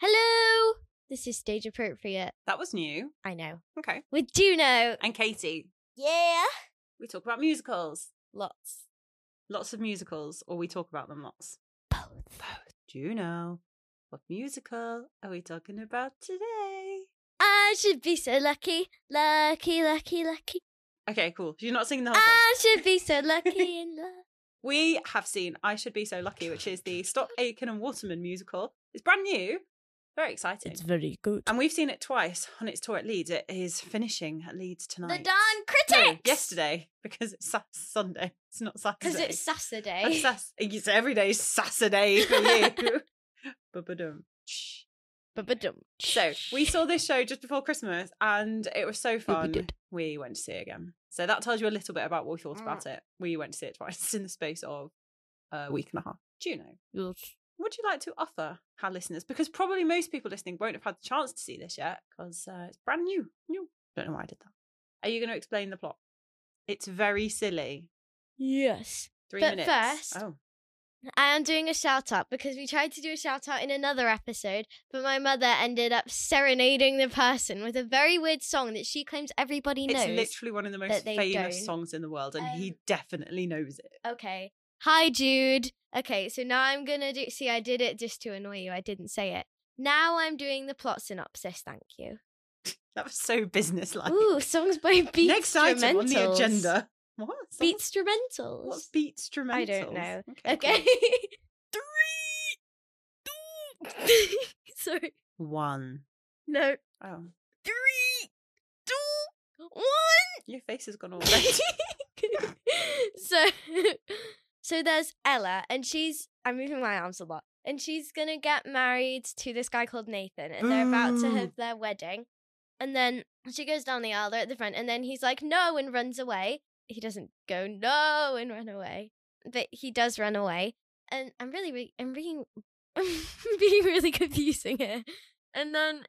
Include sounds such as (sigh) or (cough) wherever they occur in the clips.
Hello! This is stage appropriate. That was new. I know. Okay. With Juno. And Katie, Yeah. we talk about musicals. Lots. Lots of musicals, or we talk about them lots. Both. Both. Juno, what musical are we talking about today? I should be so lucky. Lucky, lucky, lucky. Okay, cool. You're not singing the whole thing. I should be so lucky (laughs) in love. We have seen I Should Be So Lucky, which is the Stock Aitken and Waterman musical. It's brand new. Very exciting. It's very good. and we've seen it twice on its tour at Leeds. It is finishing at Leeds The tonight. darn No, critics! yesterday, because it's Sa- Sunday. It's not Saturday. Because it's Saturday. That's Sas- it's every day's Saturday for you. (laughs) Ba-ba-dum. Ba-ba-dum. So we saw this show just before Christmas, and it was so fun. did. We went to see it again. So that tells you a little bit about what we thought Mm. about it. We went to see it twice (laughs) in the space of a week and a half. Juno, what would you like to offer our listeners? Because probably most people listening won't have had the chance to see this yet because uh, it's brand new. New. Don't know why I did that. Are you going to explain the plot? It's very silly. Yes. Three But minutes. first- oh, I am doing a shout out because we tried to do a shout out in another episode, but my mother ended up serenading the person with a very weird song that she claims everybody knows. it's literally one of the most famous don't. songs in the world, and he Um, definitely knows it. Okay. Hi, Jude. Okay, so now I'm gonna do. See, I did it just to annoy you. I didn't say it. Now I'm doing the plot synopsis. Thank you. (laughs) That was so businesslike. Ooh, songs by Beats (laughs) Next item on the agenda. What? Beat instrumentals. What's beats I don't know. Okay. Okay. cool. Three. (laughs) Sorry. One. No. Oh, Three. Two. One. your face has gone all red. (laughs) so so there's Ella and she's I'm moving my arms a lot. And she's gonna get married to this guy called Nathan and they're about to have their wedding. And then she goes down the aisle, they're at the front, and then he's like, no, and runs away. He doesn't go no and run away. But he does run away. And I'm really, really I'm being (laughs) being really confusing here. And then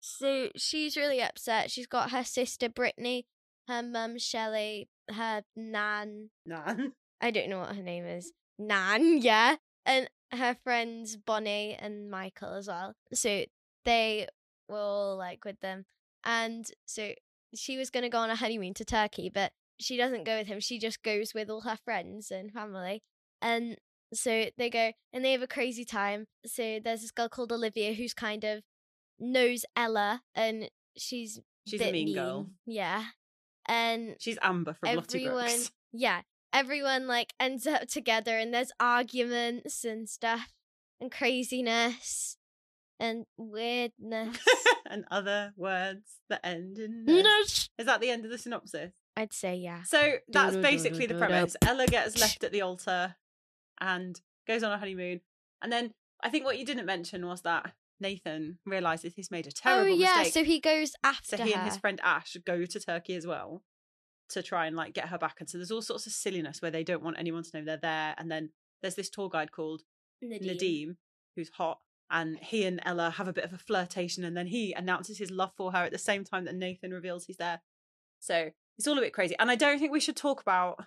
so she's really upset. She's got her sister Brittany, her mum Shelley, her nan None. (laughs) I don't know what her name is. Nan, yeah. And her friends Bonnie and Michael as well. So they were all like with them. And so she was gonna go on a honeymoon to Turkey, but she doesn't go with him. She just goes with all her friends and family. And so they go and they have a crazy time. So there's this girl called Olivia who's kind of knows Ella and she's She's a bit mean girl. Yeah. And She's Amber from Lottie everyone Brooks. (laughs) yeah everyone like ends up together and there's arguments and stuff and craziness and weirdness (laughs) and other words that end in ness. Is that the end of the synopsis? I'd say yeah So that's basically the premise. Ella gets left at the (sniffs) altar and goes on a honeymoon. And then I think what you didn't mention was that Nathan realizes he's made a oh, terrible mistake. oh yeah mistake. so he goes after so he and his friend Ash go to Turkey as well to try and like get her back. And so there's all sorts of silliness where they don't want anyone to know they're there. And then there's this tour guide called Nadim. Nadim, who's hot, and he and Ella have a bit of a flirtation, and then he announces his love for her at the same time that Nathan reveals he's there. So it's all a bit crazy, and I don't think we should talk about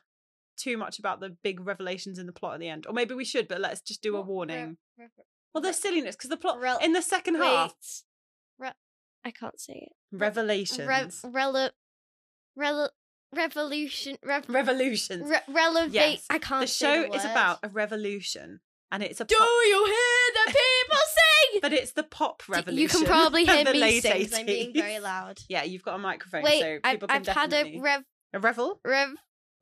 too much about the big revelations in the plot at the end, or maybe we should, but let's just do a re- warning. re- Well, there's silliness because the plot Rel- in the second half Re- i can't say it revelations, Re- rele- rele- revolution rev- revolutions. re- relevate Yes, i can't the say show the is about a revolution, and it's a do you hear the people but it's the pop revolution. You can probably (laughs) hear me sing 'cause I'm being very loud. (laughs) Yeah, you've got a microphone, Wait, so I've, people can I've had a rev A revel? rev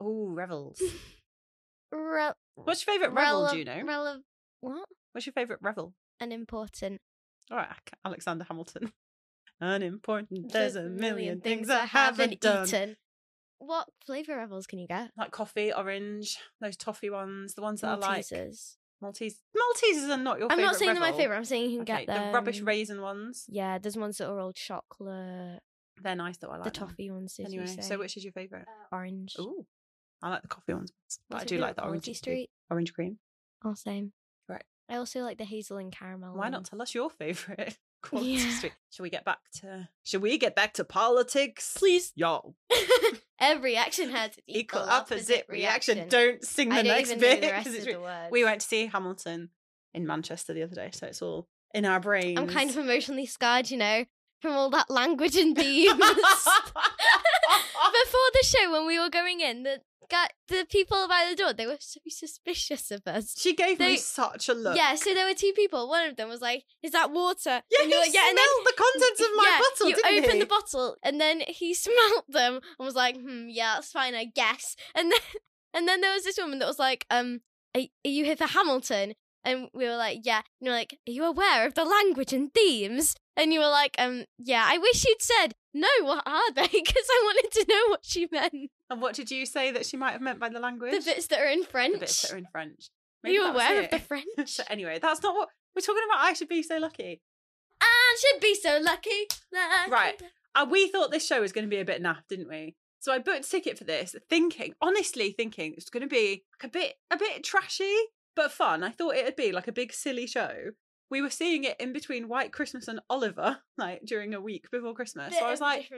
Oh, revels. (laughs) re, What's your favourite revel, Juno? rele- what? What's your favourite revel? Unimportant. All right, Alexander Hamilton. Unimportant. There's a million things I haven't done. eaten. What flavour revels can you get? Like coffee, orange, those toffee ones, the ones that are like Maltesers. Maltese. Maltesers are not your I'm favourite. not saying they're my favourite. I'm saying you can Okay, get them. the rubbish raisin ones. Yeah, there's ones that are all chocolate. They're nice though. I like the them. toffee ones. Did Anyway, you say? so which is your favourite? Uh, orange. Ooh, I like the coffee ones, but I do like the orange Quality Street. orange cream. Oh, same. Right. I also like the hazel and caramel. Why not ones. tell us your favourite? Quality Yeah. Street. Shall we get back to? Should we get back to politics? Please. y'all? (laughs) every action (laughs) has an Equal opposite reaction. Don't sing the don't next bit know the (laughs) rest 'cause it's of re- we went to see Hamilton in Manchester the other day, so it's all in our brains. I'm kind of emotionally scarred, you know, from all that language and themes. Before the show, when we were going in, the guy, the people by the door, they were so suspicious of us. she gave me such a look. Yeah, so there were two people. One of them was like, "Is that water?" Yeah, and you like, yeah, and then smelled the contents of my yeah, bottle, you opened he? the bottle, and then he (laughs) smelled them and was like, "Hmm, yeah, that's fine, I guess." And then, (laughs) and then there was this woman that was like, "Um, are, are you here for Hamilton?" And we were like, "Yeah." And you're like, "Are you aware of the language and themes?" And you were like, "Um, yeah." I wish you'd said no. What are they? (laughs) Because I wanted to know what she meant. And what did you say that she might have meant by the language? The bits that are in French. The bits that are in French. Are you aware of the (laughs) French? so anyway, that's not what we're talking about. I should be so lucky. I should be so lucky. lucky. Right. Uh, we thought this show was going to be a bit naff, didn't we? So I booked a ticket for this, thinking, honestly, thinking it's going to be like a bit, a bit trashy, but fun. I thought it'd be like a big silly show. We were seeing it in between White Christmas and Oliver, (laughs) like during a week before Christmas. Bit so I was like,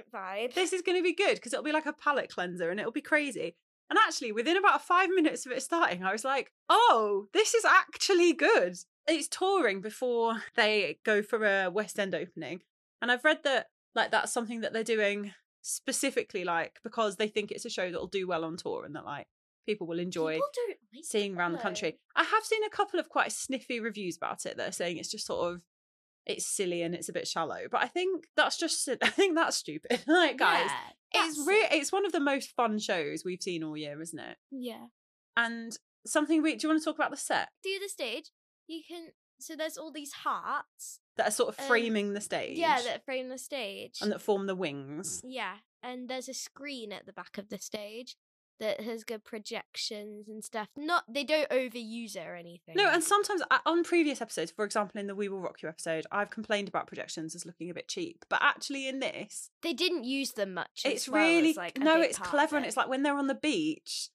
this is going to be good because it'll be like a palate cleanser and it'll be crazy. And actually, within about five minutes of it starting, I was like, oh, this is actually good. It's touring before they go for a West End opening. And I've read that like that's something that they're doing specifically like because they think it's a show that'll do well on tour and that like people will enjoy People like seeing around the country. I have seen a couple of quite sniffy reviews about it that are saying it's just sort of it's silly and it's a bit shallow. But I think that's just (laughs) I think that's stupid. (laughs) like guys, Yeah, it's that's re- it's one of the most fun shows we've seen all year, isn't it? Yeah. And something we do you want to talk about the set Do the stage. You can. So there's all these hearts. that are sort of Um, framing the stage? Yeah, that frame the stage. and that form the wings. Yeah, and there's a screen at the back of the stage that has good projections and stuff. Not they don't overuse it or anything. No, and sometimes uh, on previous episodes, for example, in the We Will Rock You episode, I've complained about projections as looking a bit cheap. But actually, in this, they didn't use them much. as it's well really like no, it's clever, and it's like when they're on the beach,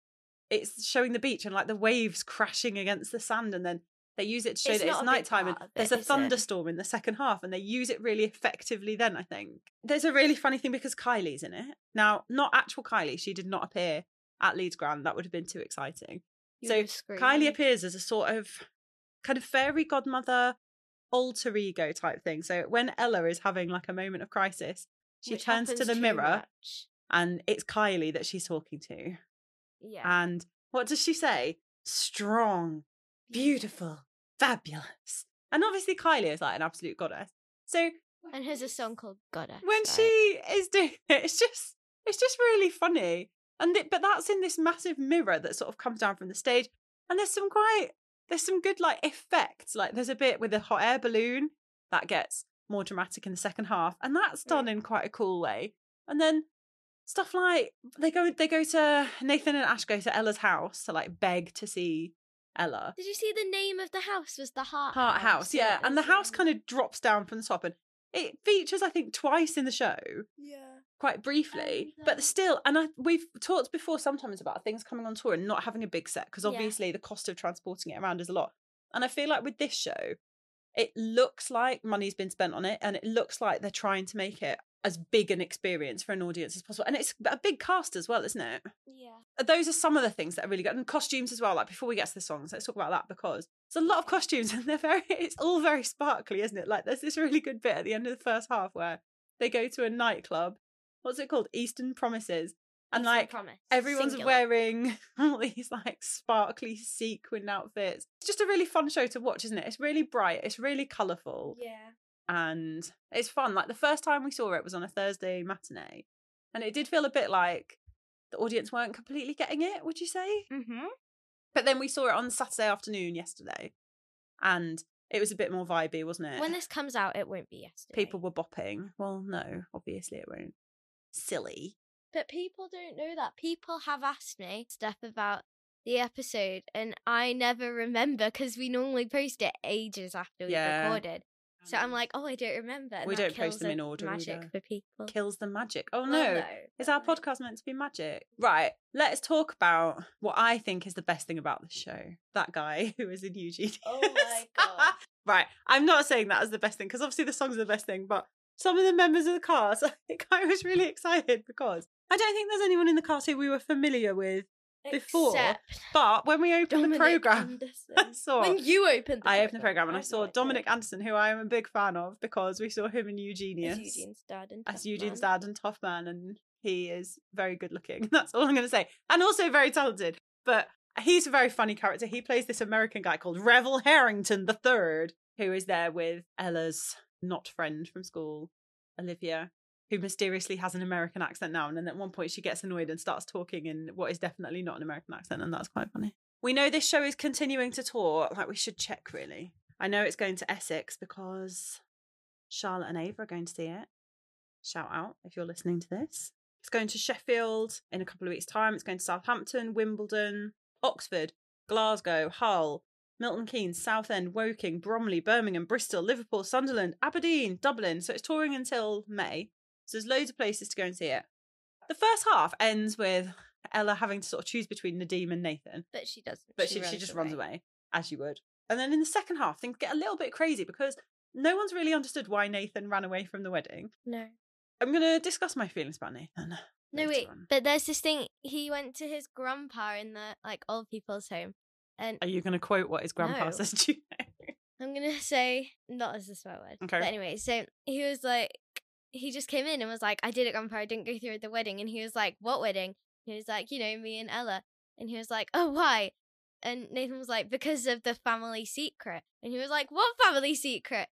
it's showing the beach and like the waves crashing against the sand, and then they use it to show It's that it's not a big nighttime and there's it, a is it? thunderstorm in the second half, and they use it really effectively. Then I think there's a really funny thing because Kylie's in it now, not actual Kylie. She did not appear at Leeds Grand. That would have been too exciting. You so Kylie appears as a sort of kind of fairy godmother alter ego type thing. So when Ella is having like a moment of crisis, she Which turns to the mirror much. and it's Kylie that she's talking to. Yeah. And what does she say? Strong, beautiful, fabulous. And obviously Kylie is like an absolute goddess. So And here's a song called Goddess. when right? she is doing (laughs) it, it's just it's just really funny. And it, but that's in this massive mirror that sort of comes down from the stage. And there's some quite there's some good like effects. Like there's a bit with a hot air balloon that gets more dramatic in the second half, and that's done in quite a cool way. And then stuff like they go they go to Nathan and Ash go to Ella's house to like beg to see Ella. Did you see the name of the house was the Heart Heart House, yeah. And the house kind of drops down from the top and it features, I think, twice in the show. yeah. quite briefly, And, but um, still, and I we've talked before sometimes about things coming on tour and not having a big set because Yeah. obviously the cost of transporting it around is a lot. And I feel like with this show, it looks like money's been spent on it, and it looks like they're trying to make it as big an experience for an audience as possible. And it's a big cast as well, isn't it? Yeah. Uh, those are some of the things that are really good, and costumes as well. Like before we get to the songs, let's talk about that because there's a lot of costumes, (laughs) and they're very. It's all very sparkly, isn't it? Like there's this really good bit at the end of the first half where they go to a nightclub. What's it called? Eastern Promises. And Eastern like Promise, everyone's singular. wearing (laughs) all these like sparkly sequin outfits. It's just a really fun show to watch, isn't it? It's really bright, it's really colourful, Yeah. And it's fun. Like the first time we saw it was on a Thursday matinee, and it did feel a bit like the audience weren't completely getting it, would you say? Mm-hmm. But then we saw it on Saturday afternoon yesterday, and it was a bit more vibey, wasn't it? When this comes out, it won't be yesterday. People were bopping. Well, no, obviously it won't. Silly. But people don't know that. People have asked me stuff about the episode, and I never remember because we normally post it ages after we've Yeah. recorded. So mm. I'm like, oh, I don't remember. and We don't post them in order Magic either. for people. Kills the magic. Oh Well, no. Is our podcast meant to be magic? Right. Let's talk about what I think is the best thing about the show. That guy (laughs) who is in Eugene. Oh my God. (laughs) right. I'm not saying that as the best thing because obviously the songs are the best thing, but some of the members of the cast, (laughs) I think I was really excited because I don't think there's anyone in the cast who we were familiar with before. Except But when we opened Dominic the program, (laughs) Anderson. I saw. When you opened the I opened the program and I saw. Dominic Anderson, who I am a big fan of because we saw him in As Eugenius Eugene's dad and as Eugene's Man. dad and Tough Man, and he is very good looking. (laughs) That's all I'm going to say, and also very talented. But he's a very funny character. He plays this American guy called Revel Harrington the Third, who is there with Ella's not friend from school, Olivia, who mysteriously has an American accent now. And then at one point she gets annoyed and starts talking in what is definitely not an American accent, and that's quite funny. We know this show is continuing to tour. Like we should check really. I know it's going to Essex because Charlotte and Ava are going to see it. Shout out if you're listening to this. It's going to Sheffield in a couple of weeks' time. It's going to Southampton, Wimbledon, Oxford, Glasgow, Hull, Milton Keynes, Southend, Woking, Bromley, Birmingham, Bristol, Liverpool, Sunderland, Aberdeen, Dublin. So it's touring until May. So there's loads of places to go and see it. The first half ends with Ella having to sort of choose between Nadim and Nathan But she doesn't. but she, she, just runs away as you would. And then in the second half, things get a little bit crazy because no one's really understood why Nathan ran away from the wedding. No. I'm going to discuss my feelings about Nathan. (sighs) No, wait. on. But there's this thing. He went to his grandpa in the like old people's home, and Are you going to quote what his grandpa No. (laughs) says to you? I'm gonna (laughs) say not as a swear word. Okay. But anyway, so he was like, he just came in and was like, I did it, grandpa. I didn't go through with the wedding. And he was like, What wedding? He was like, You know, me and Ella. And he was like, Oh, why? And Nathan was like, Because of the family secret. And he was like, What family secret?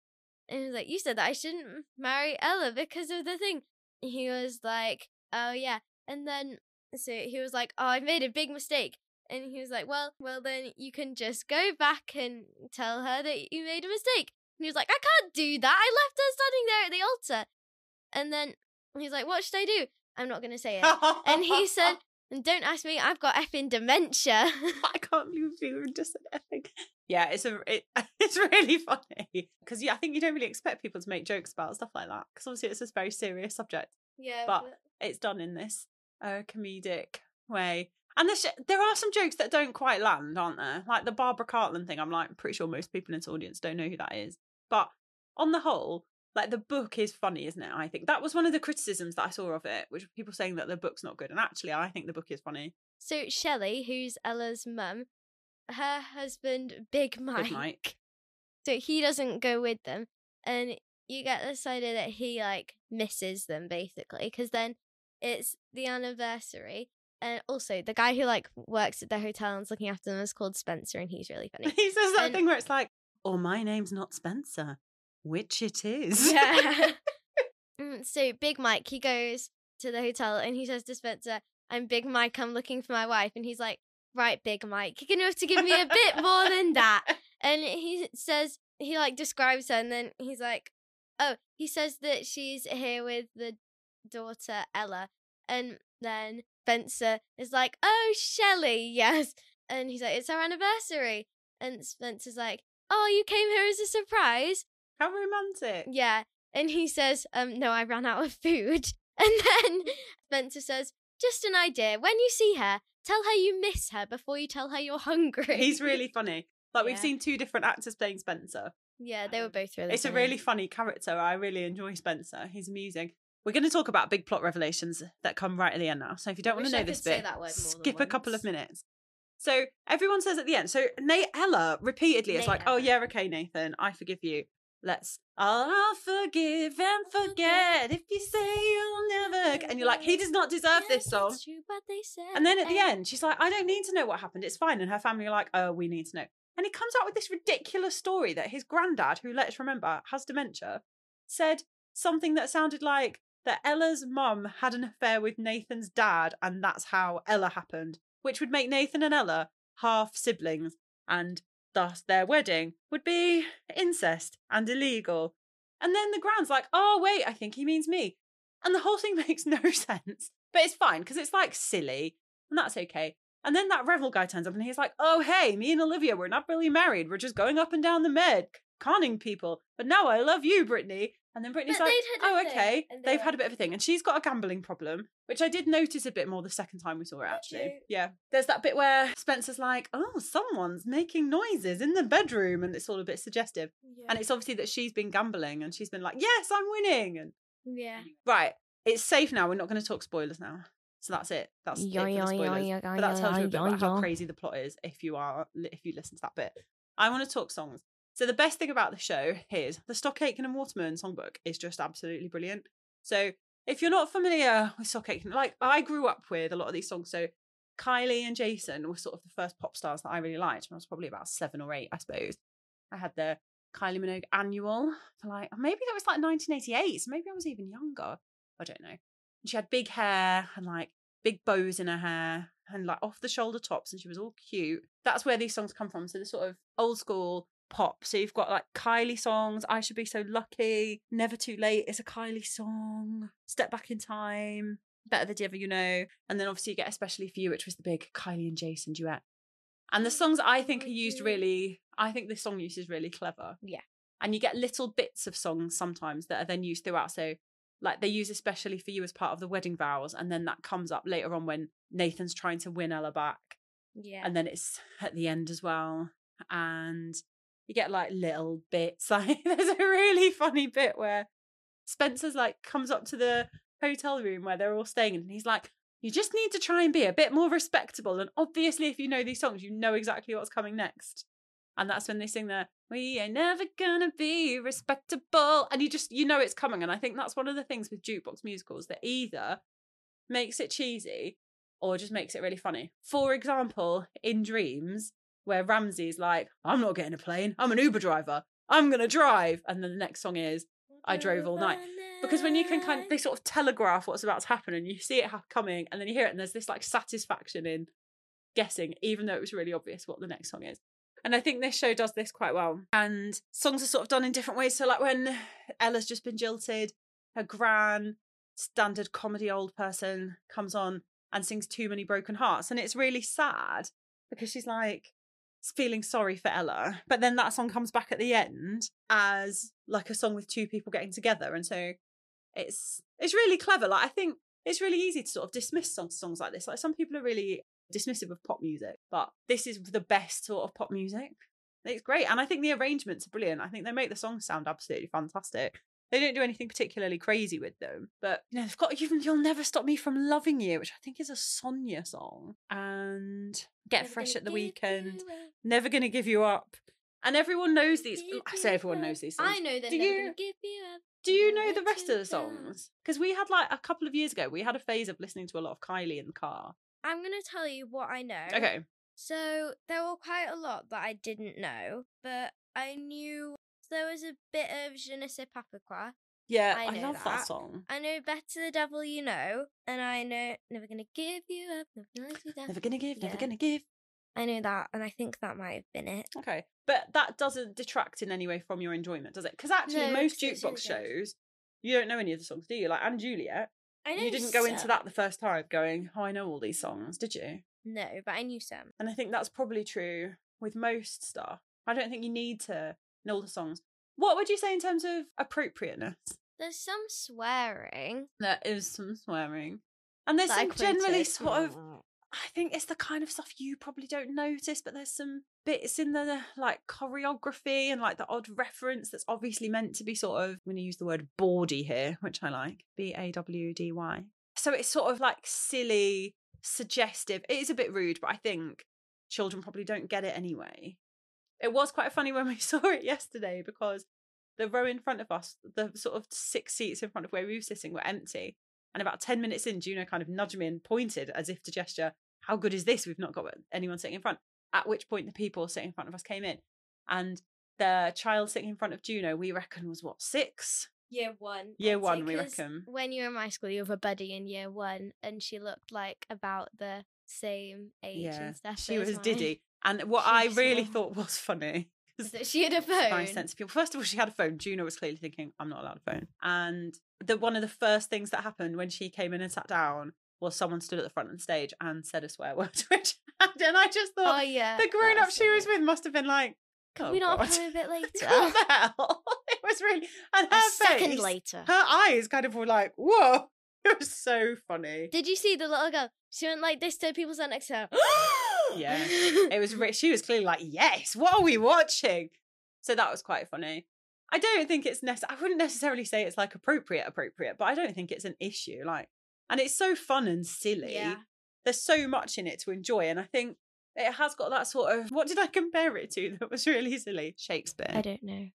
And he was like, You said that I shouldn't marry Ella because of the thing. And he was like, Oh yeah. And then so he was like, Oh, I made a big mistake. And he was like, Well, well, then you can just go back and tell her that you made a mistake. And he was like, I can't do that. I left her standing there at the altar. And then he's like, What should I do? I'm not going to say it. and he said, and (laughs) Don't ask me, I've got effing dementia. (laughs) I can't believe you just said epic. Yeah, it's a it, (laughs) it's really funny because yeah, I think you don't really expect people to make jokes about stuff like that because obviously it's this very serious subject. yeah. But- It's done in this uh, comedic way, and there's, there are some jokes that don't quite land, aren't there? Like the Barbara Cartland thing. I'm like pretty sure most people in this audience don't know who that is, but on the whole. Like the book is funny, isn't it? I think that was one of the criticisms that I saw of it, which were people saying that the book's not good. And actually, I think the book is funny. So Shelley, who's Ella's mum, her husband Big Mike, Big Mike. so he doesn't go with them, and you get this idea that he like misses them basically, because then it's the anniversary, and also the guy who like works at the hotel and's looking after them is called Spencer, and he's really funny. (laughs) He says that And- thing where it's like, "Oh, my name's not Spencer, which it is." Yeah. (laughs) Mm, so Big Mike, he goes to the hotel and he says to Spencer, "I'm Big Mike. I'm looking for my wife." And he's like, "Right, Big Mike, you're gonna have to give me a bit more than that." (laughs) And he says he like describes her, and then he's like, "Oh, he says that she's here with the daughter Ella." And then Spencer is like, "Oh, Shelley, (laughs) yes." And he's like, "It's our anniversary." And Spencer's like, "Oh, you came here as a surprise." How romantic. Yeah. And he says, um, no, I ran out of food. (laughs) And then Spencer says, just an idea. When you see her, tell her you miss her before you tell her you're hungry. He's really funny. Like we've seen two different actors playing Spencer. Yeah, they were both really It's a really funny character. I really enjoy Spencer. He's amusing. We're going to talk about big plot revelations that come right at the end now. So if you don't I want to know this bit, that word more than skip a couple of minutes. So everyone says at the end. So Nate Ella repeatedly is Nate like, "Oh yeah, okay, Nathan, I forgive you. Let's I'll forgive and forget if you say you'll never." And you're like, he does not deserve this song. it's true what they said. And then at the end, she's like, I don't need to know what happened. It's fine. And her family are like, oh, we need to know. And he comes out with this ridiculous story that his granddad, who let's remember has dementia, said something that sounded like that Ella's mum had an affair with Nathan's dad, and that's how Ella happened, which would make Nathan and Ella half siblings, and thus their wedding would be incest and illegal. And then the grand's like, oh, wait, I think he means me. And the whole thing (laughs) makes no sense. But it's fine because it's like silly, and that's okay. And then that Revel guy turns up and he's like, oh, hey, me and Olivia, we're not really married. We're just going up and down the med, conning people. But now I love you, Brittany. And then Brittany's But like, oh, thing, okay. and They've had a bit of a thing. And she's got a gambling problem, which I did notice a bit more the second time we saw her, actually. Yeah. There's that bit where Spencer's like, oh, someone's making noises in the bedroom. And it's all a bit suggestive. Yeah. And it's obviously that she's been gambling and she's been like, yes, I'm winning. And yeah. right, it's safe now. We're not going to talk spoilers now. So that's it. That's Yeah, it for yeah, the yeah, spoilers. yeah, but that tells you a bit yeah, about how crazy the plot is if you are if you listen to that bit. I want to talk songs. So the best thing about the show is the Stock Aitken and Waterman songbook is just absolutely brilliant. So if you're not familiar with Stock Aitken, like I grew up with a lot of these songs. So Kylie and Jason were sort of the first pop stars that I really liked. when I was probably about seven or eight, I suppose. I had the Kylie Minogue annual for like maybe that was like 1988. So maybe I was even younger. I don't know. She had big hair and like big bows in her hair and like off the shoulder tops, and she was all cute. That's where these songs come from. So the sort of old school pop. So you've got like Kylie songs. I should be so lucky. Never too late is a Kylie song. Step back in time. Better the devil you know. And then obviously you get especially for you, which was the big Kylie and Jason duet. And the songs I think are used really. I think the song use is really clever. Yeah. And you get little bits of songs sometimes that are then used throughout. So like they use especially for you as part of the wedding vows and then that comes up later on when nathan's trying to win ella back Yeah. and then it's at the end as well and you get like little bits (laughs) like there's a really funny bit where spencer's like comes up to the hotel room where they're all staying and he's like you just need to try and be a bit more respectable and obviously if you know these songs you know exactly what's coming next. And that's when they sing the we ain't never gonna be respectable and you just you know it's coming and i think that's one of the things with jukebox musicals that either makes it cheesy or just makes it really funny. For example in dreams where ramsey's like i'm not getting a plane i'm an uber driver i'm gonna drive and then the next song is I drove all night. because when you can kind of they sort of telegraph what's about to happen and you see it coming and then you hear it and there's this like satisfaction in guessing even though it was really obvious what the next song is. And i think this show does this quite well. And songs are sort of done in different ways. So like when ella's just been jilted her gran standard comedy old person comes on and sings too many broken hearts and it's really sad because she's like feeling sorry for Ella. But then that song comes back at the end as like a song with two people getting together. And so it's it's really clever. Like I think it's really easy to sort of dismiss songs songs like this. Like some people are really dismissive of pop music, but this is the best sort of pop music. It's great. And I think the arrangements are brilliant. I think they make the songs sound absolutely fantastic. They don't do anything particularly crazy with them, but you know, they've got you, You'll Never Stop Me From Loving You, which I think is a Sonia song, and Get Fresh at the Weekend, Never Gonna Give You Up. And everyone knows these. I say everyone knows these songs. I know that. Do you- gonna give you up. Do you know the rest of the songs? Because we had like a couple of years ago, we had a phase of listening to a lot of Kylie in the car. I'm gonna tell you what I know. Okay. So there were quite a lot that I didn't know, but I knew there was a bit of Je ne sais pas pourquoi. Yeah, I I, love that. that. song. I know Better the Devil You Know, and I know Never Gonna Give You Up, Never Gonna Let You Down. Never gonna give, never Yeah. gonna give. I know that, and I think that might have been it. Okay, but that doesn't detract in any way from your enjoyment, does it? Because actually, No, most 'cause it's really jukebox shows, you don't know any of the songs, do you? Like & Juliet, I know you didn't go into that the first time going, "Oh, I know all these songs," did you? No, but I knew some. And I think that's probably true with most stuff. I don't think you need to all the songs. What would you say in terms of appropriateness? There's some swearing. There is some swearing, and there's some generally sort of mm. I think it's the kind of stuff you probably don't notice, but there's some bits in the like choreography and like the odd reference that's obviously meant to be sort of, I'm going to use the word bawdy here, which I like B A W D Y. So it's sort of like silly, suggestive. It is a bit rude, but I think children probably don't get it anyway. It was quite funny when we (laughs) saw it yesterday because the row in front of us, the sort of six seats in front of where we were sitting, were empty. And about 10 minutes in, Juno kind of nudged me and pointed as if to gesture, How good is this? We've not got anyone sitting in front. At which point, the people sitting in front of us came in. And the child sitting in front of Juno, we reckon was what, six? Year one. Year I'd one, we reckon. When you were in my school, you have a buddy in year one, and she looked like about the same age Yeah, and stuff. she as was mine. Diddy. And what She I really thought was funny. (laughs) she had a phone. Very sensitive. First of all, she had a phone. Juno was clearly thinking, "I'm not allowed a phone." And the one of the first things that happened when she came in and sat down was someone stood at the front of the stage and said a swear word, (laughs) which and I just thought, Oh yeah. the grown up she was with must have been like, Could "Oh we not God." come a bit (laughs) later? what the hell? it was really and a her second face, later. her eyes kind of were like, "Whoa!" It was so funny. Did you see the little girl? She went like this to people sat next to her. Yeah. (laughs) it was she was clearly like yes what are we watching so that was quite funny i don't think it's necessary i wouldn't necessarily say it's like appropriate appropriate but i don't think it's an issue like and it's so fun and silly. Yeah. There's so much in it to enjoy, and I think it has got that sort of what did I compare it to (laughs) that was really silly? Shakespeare. I don't know.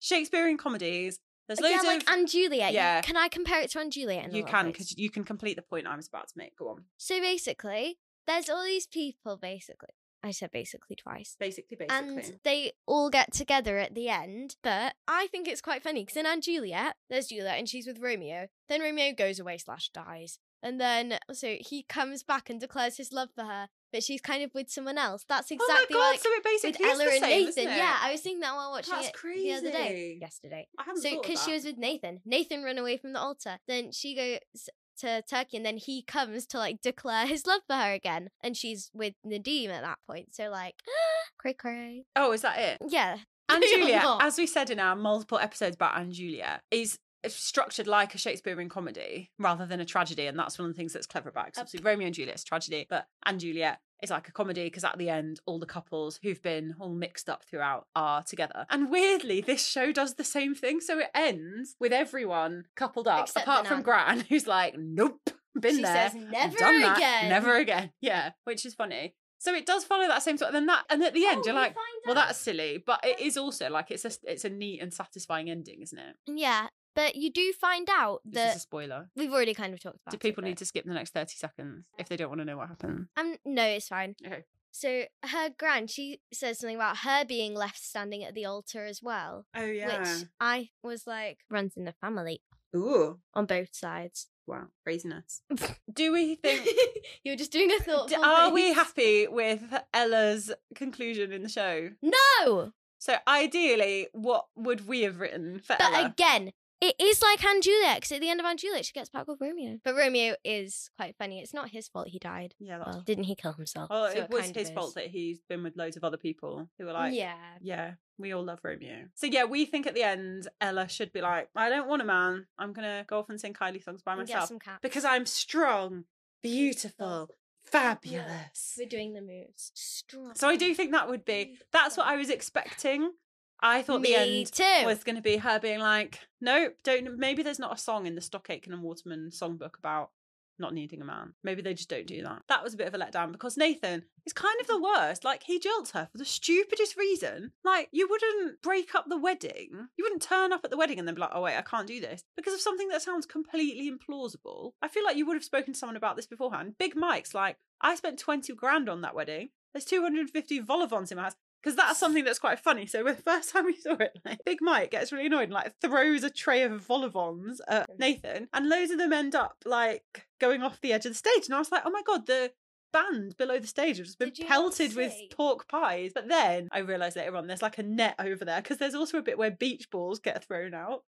Shakespearean comedies. There's yeah, loads like of & Juliet. Yeah. Can I compare it to & Juliet? you can because you can complete the point I was about to make. Go on. So basically, there's all these people. Basically, I said basically twice. Basically, basically. And they all get together at the end. But I think it's quite funny because in & Juliet, there's Juliet and she's with Romeo. Then Romeo goes away slash dies. And then so he comes back and declares his love for her, but she's kind of with someone else. That's oh exactly my god! like so it with basically is Ella the and same, Nathan. Yeah, I was seeing that while watching That's it the other day, crazy. yesterday. I haven't So because she was with Nathan, Nathan ran away from the altar. Then she goes to Turkey, and then he comes to like declare his love for her again, and she's with Nadim at that point. So like, (gasps) cray cray. Oh, is that it? Yeah, (laughs) Juliet, not. as we said in our multiple episodes about & Juliet, is structured like a Shakespearean comedy rather than a tragedy, and that's one of the things that's clever about it. Obviously, Romeo and Juliet's tragedy, but & Juliet is like a comedy because at the end, all the couples who've been all mixed up throughout are together. And weirdly, this show does the same thing, so it ends with everyone coupled up, Except apart from. Gran, (laughs) who's like, "Nope, been She there, says, "Never done that, again." never again." Yeah, which is funny. So it does follow that same sort. Of, then that, and at the end, Oh, you're like, well, that's silly, but it is also like it's a it's a neat and satisfying ending, isn't it? yeah. But you do find out that. This is a spoiler. we've already kind of talked about. Do it, people but- need to skip the next thirty seconds if they don't want to know what happened? Um, no, it's fine. Okay. So her grand, she says something about her being left standing at the altar as well, Oh yeah. which I was like runs in the family Ooh. on both sides. Wow. Craziness. (laughs) Do we think? (laughs) you were just doing a thought. are we happy with Ella's conclusion in the show? No, So ideally, what would we have written for but Ella? again, it is like & Juliet. Because at the end of & Juliet, she gets back with Romeo. But Romeo is quite funny. It's not his fault he died. yeah, that's Well, didn't he kill himself? Well, So it was kind his fault that he's been with loads of other people who were like, yeah. yeah, we all love Romeo. So yeah, we think at the end Ella should be like, I don't want a man. I'm gonna go off and sing Kylie songs by and get myself some cats. because I'm strong, beautiful, fabulous. We're doing the moves. Strong. So I do think that would be. That's what I was expecting. I thought Me the end too. was going to be her being like, nope, don't. Maybe there's not a song in the Stock Aitken and Waterman songbook about not needing a man. Maybe they just don't do that. That was a bit of a letdown because Nathan is kind of the worst. Like he jilts her for the stupidest reason. Like you wouldn't break up the wedding. You wouldn't turn up at the wedding and then be like, oh wait, I can't do this because of something that sounds completely implausible. I feel like you would have spoken to someone about this beforehand. Big Mike's like, I spent 20 grand on that wedding. There's 250 vol-au-vents in my house. Because that's something that's quite funny. So the (laughs) first time we saw it, like, Big Mike gets really annoyed and like throws a tray of vol-au-vents at Nathan, and loads of them end up like going off the edge of the stage. And I was like, oh my god, the band below the stage has just been Did you not pelted with pork pies. But then I realised later on there's like a net over there because there's also a bit where beach balls get thrown out.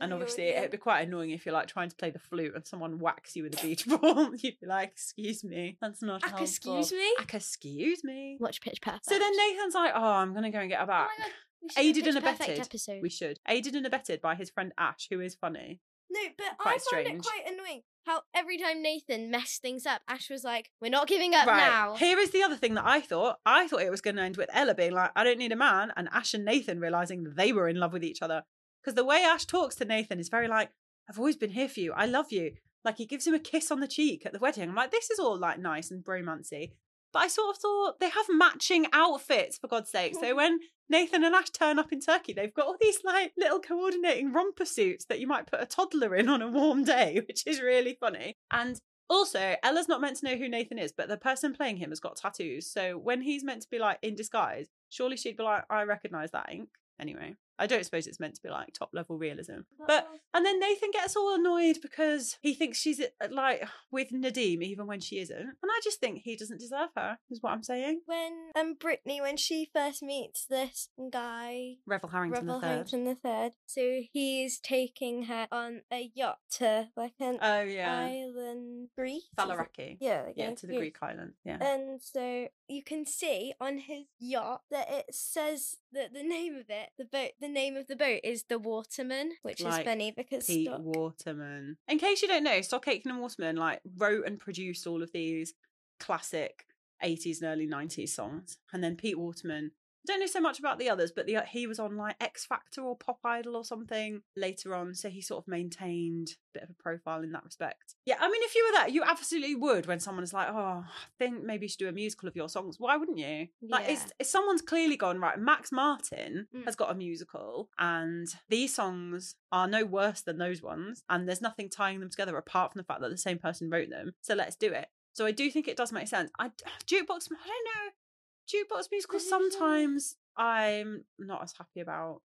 And obviously, it'd be quite annoying if you're like trying to play the flute and someone whacks you with a beach (laughs) ball. You'd be like, "Excuse me, that's not helpful." excuse me? Excuse me. Watch Pitch Perfect. So then Nathan's like, "Oh, I'm gonna go and get her Oh back." my God, we should do Aided and abetted. Episode. We should. Aided and abetted by his friend Ash, who is funny. No, but Quite I find strange. it quite annoying how every time Nathan messed things up, Ash was like, "We're not giving up right. now." Here is the other thing that I thought. I thought it was going to end with Ella being like, "I don't need a man," and Ash and Nathan realizing that they were in love with each other. Because the way Ash talks to Nathan is very like, "I've always been here for you. I love you." Like he gives him a kiss on the cheek at the wedding. I'm like, this is all like nice and bromancy. But I sort of thought they have matching outfits for God's sake. So (laughs) when Nathan and Ash turn up in Turkey, they've got all these like little coordinating romper suits that you might put a toddler in on a warm day, (laughs) which is really funny. And also, Ella's not meant to know who Nathan is, but the person playing him has got tattoos. So when he's meant to be like in disguise, surely she'd be like, I recognise that ink. Anyway, I don't suppose it's meant to be like top level realism. But and then Nathan gets all annoyed because he thinks she's uh, like with Nadim even when she isn't. And I just think he doesn't deserve her, is what I'm saying. when um Brittany, when she first meets this guy, Revel Harrington Revel the third. Harrington the third, so he's taking her on a yacht to like an Oh yeah. island Greece. Faliraki. Yeah, like Yeah, to the Greece. Greek island. Yeah. And so you can see on his yacht that it says that the name of it, the boat, the name of the boat is the Waterman, which Like is funny because Pete Stock- Waterman. In case you don't know, Stock Aitken and Waterman like wrote and produced all of these classic 80s and early 90s songs. And then Pete Waterman don't know so much about the others, but the uh, he was on like X Factor or Pop Idol or something later on, so he sort of maintained a bit of a profile in that respect. Yeah, I mean, if you were there, you absolutely would. When someone is like, "Oh, I think maybe you should do a musical of your songs," why wouldn't you? Like, Yeah. it's, it's someone's clearly gone right. Max Martin Mm. has got a musical, and these songs are no worse than those ones, and there's nothing tying them together apart from the fact that the same person wrote them. So let's do it. So I do think it does make sense. I (sighs) jukebox. I don't know. Jukebox musicals. Sometimes I'm not as happy about,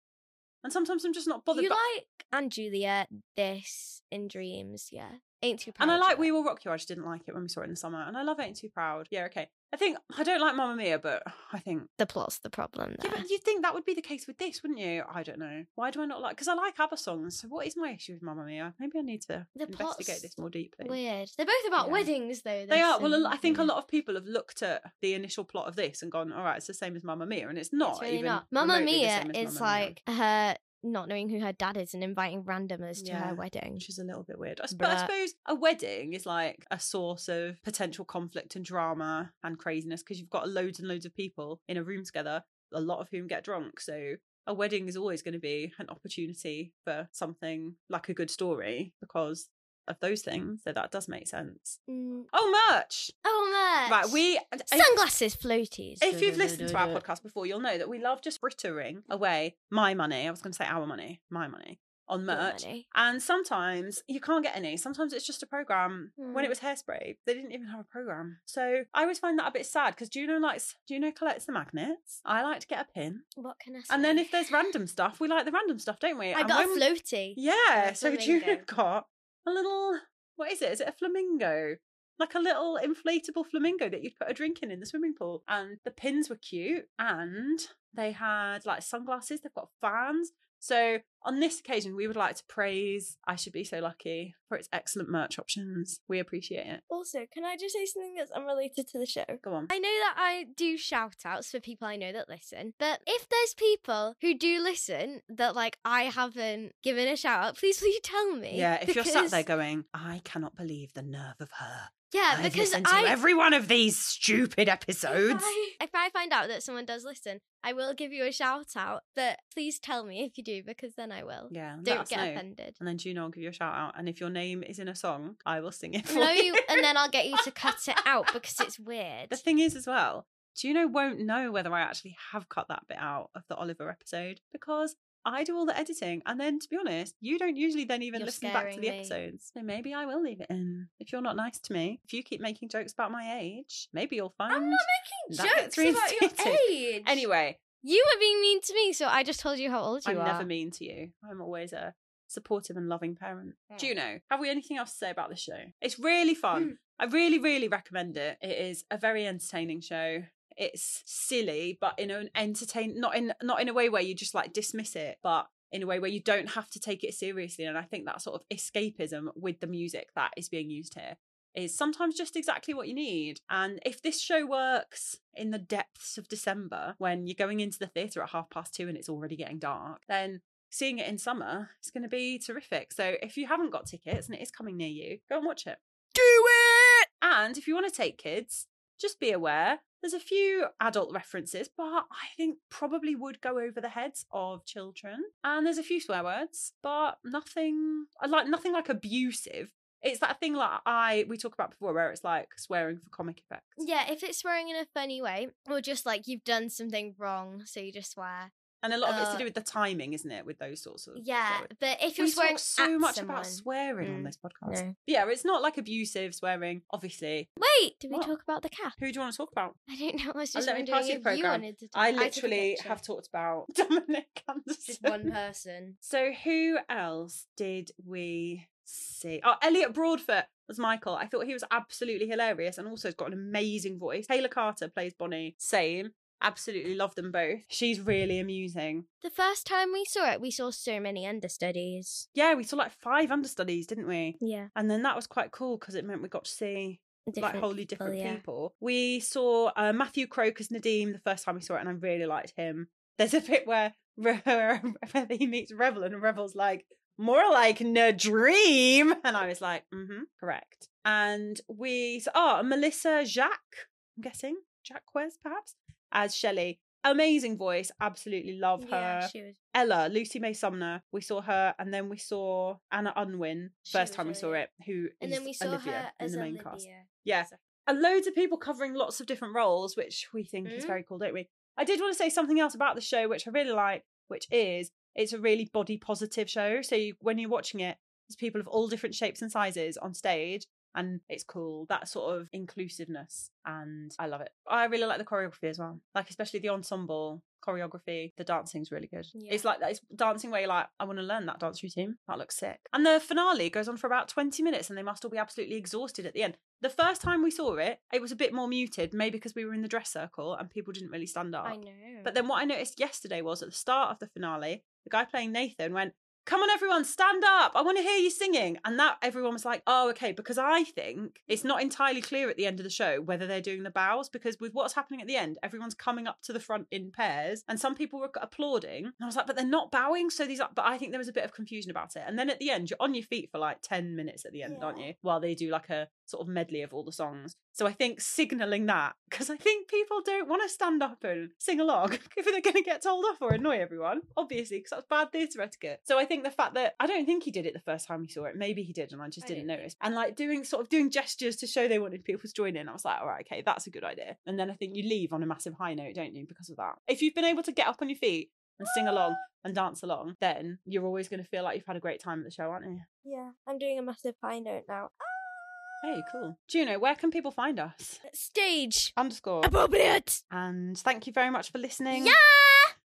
and sometimes I'm just not bothered. you but- like and Juliet, this in Dreams, yeah. Ain't too proud. and I like We. Will Rock You. I just didn't like it when we saw it in the summer, and I love Ain't Too Proud. Yeah, okay. I think I don't like Mamma Mia, but I think the plot's the problem yeah, but you'd think that would be the case with this, wouldn't you? I don't know. Why do I not like? Because I like ABBA songs. So what is my issue with Mamma Mia? Maybe I need to The investigate this more deeply. Weird. They're both about Yeah. weddings though. They are. Well, a and- lo- I think a lot of people have looked at the initial plot of this and gone, "All right, it's the same as Mamma Mia," and it's not. It's really even not. Mamma Mia is Mamma Mia, like her not knowing who her dad is and inviting randomers to Yeah. her wedding. which is a little bit weird. I, but I suppose a wedding is like a source of potential conflict and drama and craziness because you've got loads and loads of people in a room together, a lot of whom get drunk. So a wedding is always going to be an opportunity for something like a good story because of those things. So that does make sense. Mm. Oh, merch! Oh man. Right, we. sunglasses floaties. If you've listened to our podcast before, you'll know that we love just frittering away my money. I was going to say our money, my money on merch. money. And sometimes you can't get any. Sometimes it's just a program. When it Mm. was hairspray, they didn't even have a program. So I always find that a bit sad because Juno likes Juno collects the magnets. I like to get a pin. What can I say? And then if there's random stuff, we like the random stuff, don't we? I And got a floaty. Yeah. So (laughs) Juno got a little what is it? Is it a flamingo? Like a little inflatable flamingo that you'd put a drink in in the swimming pool. And the pins were cute and they had like sunglasses, they've got fans. So on this occasion, we would like to praise I Should Be So Lucky for its excellent merch options. We appreciate it. Also, can I just say something that's unrelated to the show? Go on. I know that I do shout outs for people I know that listen, but if there's people who do listen that like I haven't given a shout out, please will you tell me? Yeah, if you're sat there going, I cannot believe the nerve of her. Yeah, I've because listened to I every one of these stupid if episodes. I, if I find out that someone does listen, I will give you a shout out. But please tell me if you do, because then I will. Yeah, Don't get know. offended. And then Juno will give you a shout out. And if your name is in a song, I will sing it for No, you, and then I'll get you to cut it out (laughs) because it's weird. the thing is, as well, Juno won't know whether I actually have cut that bit out of the Oliver episode because I do all the editing. And then, to be honest, you don't usually then even You're listen back to the me. episodes. So maybe I will leave it in. If you're not nice to me, if you keep making jokes about my age, maybe you'll find. I'm not making jokes about your age. Anyway, you were being mean to me, so I just told you how old you are. I'm never mean to you. I'm always a supportive and loving parent. Mm. Juno, have we anything else to say about this show? It's really fun. Mm. I really, really recommend it. It is a very entertaining show. It's silly, but in an entertain not in not in a way where you just like dismiss it, but in a way where you don't have to take it seriously. And I think that sort of escapism with the music that is being used here is sometimes just exactly what you need. And if this show works in the depths of December, when you're going into the theatre at half past two and it's already getting dark, then seeing it in summer is going to be terrific. So if you haven't got tickets and it is coming near you, go and watch it. Do it! And if you want to take kids, just be aware there's a few adult references, but I think probably would go over the heads of children. And there's a few swear words, but nothing uh, like nothing like abusive. It's that thing like I we talked about before where it's like swearing for comic effect. Yeah, if it's swearing in a funny way, or just like you've done something wrong, so you just swear. And a lot of it's to Uh, do with the timing, isn't it? With those sorts of Yeah, but if you're we swearing so much someone, about swearing on Mm, this podcast. no. Yeah, it's not like abusive swearing, obviously. Wait, did we What? talk about the cat? Who do you want to talk about? I don't know. I was just let me wondering if you wanted to. Talk. I literally picture. have talked about (laughs) Dominic Anderson. just one person. So who else did we see? Oh, Elliot Broadfoot was Michael. I thought he was absolutely hilarious and also has got an amazing voice. Taylor Carter plays Bonnie. Same. Absolutely love them both. She's really amusing. The first time we saw it, we saw so many understudies. Yeah, we saw like five understudies, didn't we? Yeah, And then that was quite cool because it meant we got to see like different wholly people, different yeah. people. We saw uh, Matthew Croke as Nadim the first time we saw it, and I really liked him. There's a bit where, (laughs) where he meets Revel, and Revel's like, more like Nadream. And I was like, mm-hmm, correct. And we, oh, Melissa Jacques, I'm guessing, Jacques perhaps, as Shelley. amazing voice. Absolutely love Yeah, her. she was. Ella, Lucy May Sumner, we saw her, and then we saw Anna Unwin She first was time we saw it, who And then we saw Olivia her in as the main Olivia. cast. Yeah, and loads of people covering lots of different roles, which we think is Mm. very cool, don't we? I did want to say something else about the show, which I really like, which is it's a really body positive show. So you, when you're watching it, there's people of all different shapes and sizes on stage, and it's cool. That sort of inclusiveness, and I love it. I really like the choreography as well, like especially the ensemble choreography. The dancing's really good. It's like that. It's dancing where you're like, I want to learn that dance routine. That looks sick. And the finale goes on for about 20 minutes, and they must all be absolutely exhausted at the end. The first time we saw it, it was a bit more muted, maybe because we were in the dress circle and people didn't really stand up. I know. But then what I noticed yesterday was at the start of the finale, the guy playing Nathan went, Come on, everyone, stand up. I want to hear you singing. And that everyone was like, Oh, okay. Because I think it's not entirely clear at the end of the show whether they're doing the bows, because with what's happening at the end, everyone's coming up to the front in pairs, and some people were applauding. And I was like, But they're not bowing. So these are, but I think there was a bit of confusion about it. And then at the end, you're on your feet for like 10 minutes at the end, aren't you? While they do like a sort of medley of all the songs. So I think signaling that, because I think people don't want to stand up and sing along (laughs) if they're going to get told off or annoy everyone, obviously, because that's bad theatre etiquette. So I think the fact that I don't think he did it the first time he saw it. Maybe he did, and I just I didn't notice. And like doing sort of doing gestures to show they wanted people to join in. I was like, all right, okay, that's a good idea. And then I think you leave on a massive high note, don't you, because of that. If you've been able to get up on your feet and sing along and dance along, then you're always going to feel like you've had a great time at the show, aren't you? yeah, I'm doing a massive high note now. Hey, cool. Juno, where can people find us? Stage Underscore. appropriate. And thank you very much for listening Yeah!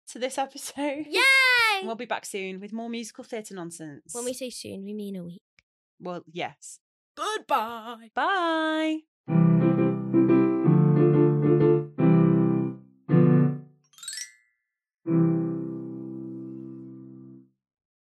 to this episode. Yay! And we'll be back soon with more musical theatre nonsense. When we say soon, we mean a week. Well, yes. Goodbye. Bye.